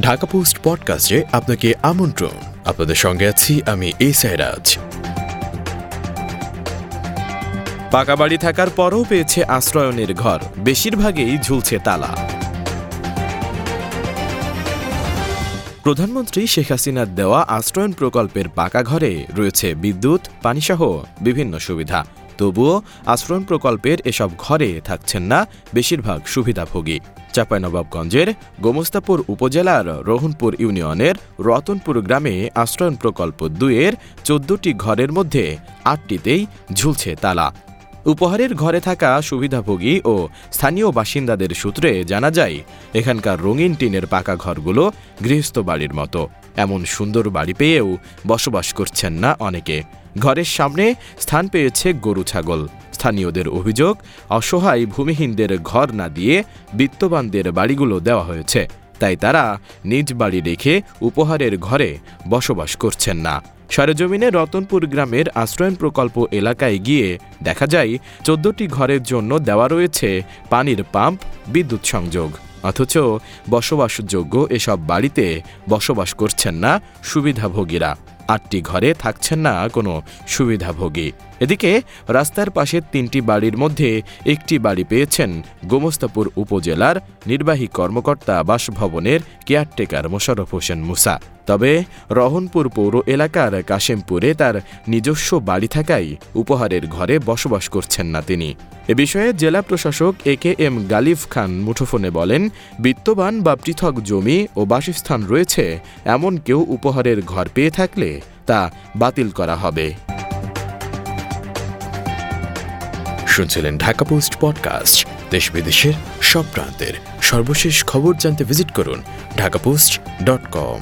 Dhaka post পডকাস্টে আপনাকে আমন্ত্রণ। আপনাদের সঙ্গে আছি আমি এই সাইরাজ পাকা বাড়ি থাকার পরও পেয়েছে আশ্রয়নের ঘর। বেশিরভাগই ঝুলছে তালা। প্রধানমন্ত্রী শেখ হাসিনার দেওয়া আশ্রয়ন প্রকল্পের পাকা ঘরে রয়েছে বিদ্যুৎ, পানিসহ বিভিন্ন সুবিধা। তবুও আশ্রয়ণ প্রকল্পের এসব ঘরে থাকছেন না বেশিরভাগ সুবিধাভোগী। চাঁপাইনবাবগঞ্জের গোমস্তাপুর উপজেলার রোহনপুর ইউনিয়নের রতনপুর গ্রামে আশ্রয়ণ প্রকল্প দুয়ের চোদ্দটি ঘরের মধ্যে আটটিতেই ঝুলছে তালা। উপহারের ঘরে থাকা সুবিধাভোগী ও স্থানীয় বাসিন্দাদের সূত্রে জানা যায়, এখানকার রঙিন টিনের পাকা ঘরগুলো গৃহস্থ বাড়ির মতো। এমন সুন্দর বাড়ি পেয়েও বসবাস করছেন না অনেকে। ঘরের সামনে স্থান পেয়েছে গরু ছাগল। স্থানীয়দের অভিযোগ, অসহায় ভূমিহীনদের ঘর না দিয়ে বিত্তবানদের বাড়িগুলো দেওয়া হয়েছে। তাই তারা নিজ বাড়ি রেখে উপহারের ঘরে বসবাস করছেন না। সরেজমিনে রতনপুর গ্রামের আশ্রয়ন প্রকল্প এলাকায় গিয়ে দেখা যায়, চোদ্দটি ঘরের জন্য দেওয়া রয়েছে পানির পাম্প, বিদ্যুৎ সংযোগ। অথচ বসবাসযোগ্য এসব বাড়িতে বসবাস করছেন না সুবিধাভোগীরা। আটটি ঘরে থাকছেন না কোনো সুবিধাভোগী। এদিকে রাস্তার পাশে তিনটি বাড়ির মধ্যে একটি বাড়ি পেয়েছেন গোমস্তাপুর উপজেলার নির্বাহী কর্মকর্তা বাসভবনের কেয়ারটেকার মোশারফ হোসেন মুসা। তবে রহনপুর পৌর এলাকার কাশেমপুরে তার নিজস্ব বাড়ি থাকায় উপহারের ঘরে বসবাস করছেন না তিনি। এ বিষয়ে জেলা প্রশাসক এ কে এম গালিফ খান মুঠোফোনে বলেন, বিত্তবান বা পৃথক জমি ও বাসস্থান রয়েছে, এমন কেউ উপহারের ঘর পেয়ে থাকলে তা বাতিল করা হবে। শুনছিলেন ঢাকা পোস্ট পডকাস্ট দেশ বিদেশের সব প্রান্তের সর্বশেষ খবর জানতে ভিজিট করুন ঢাকা পোস্ট ডট কম।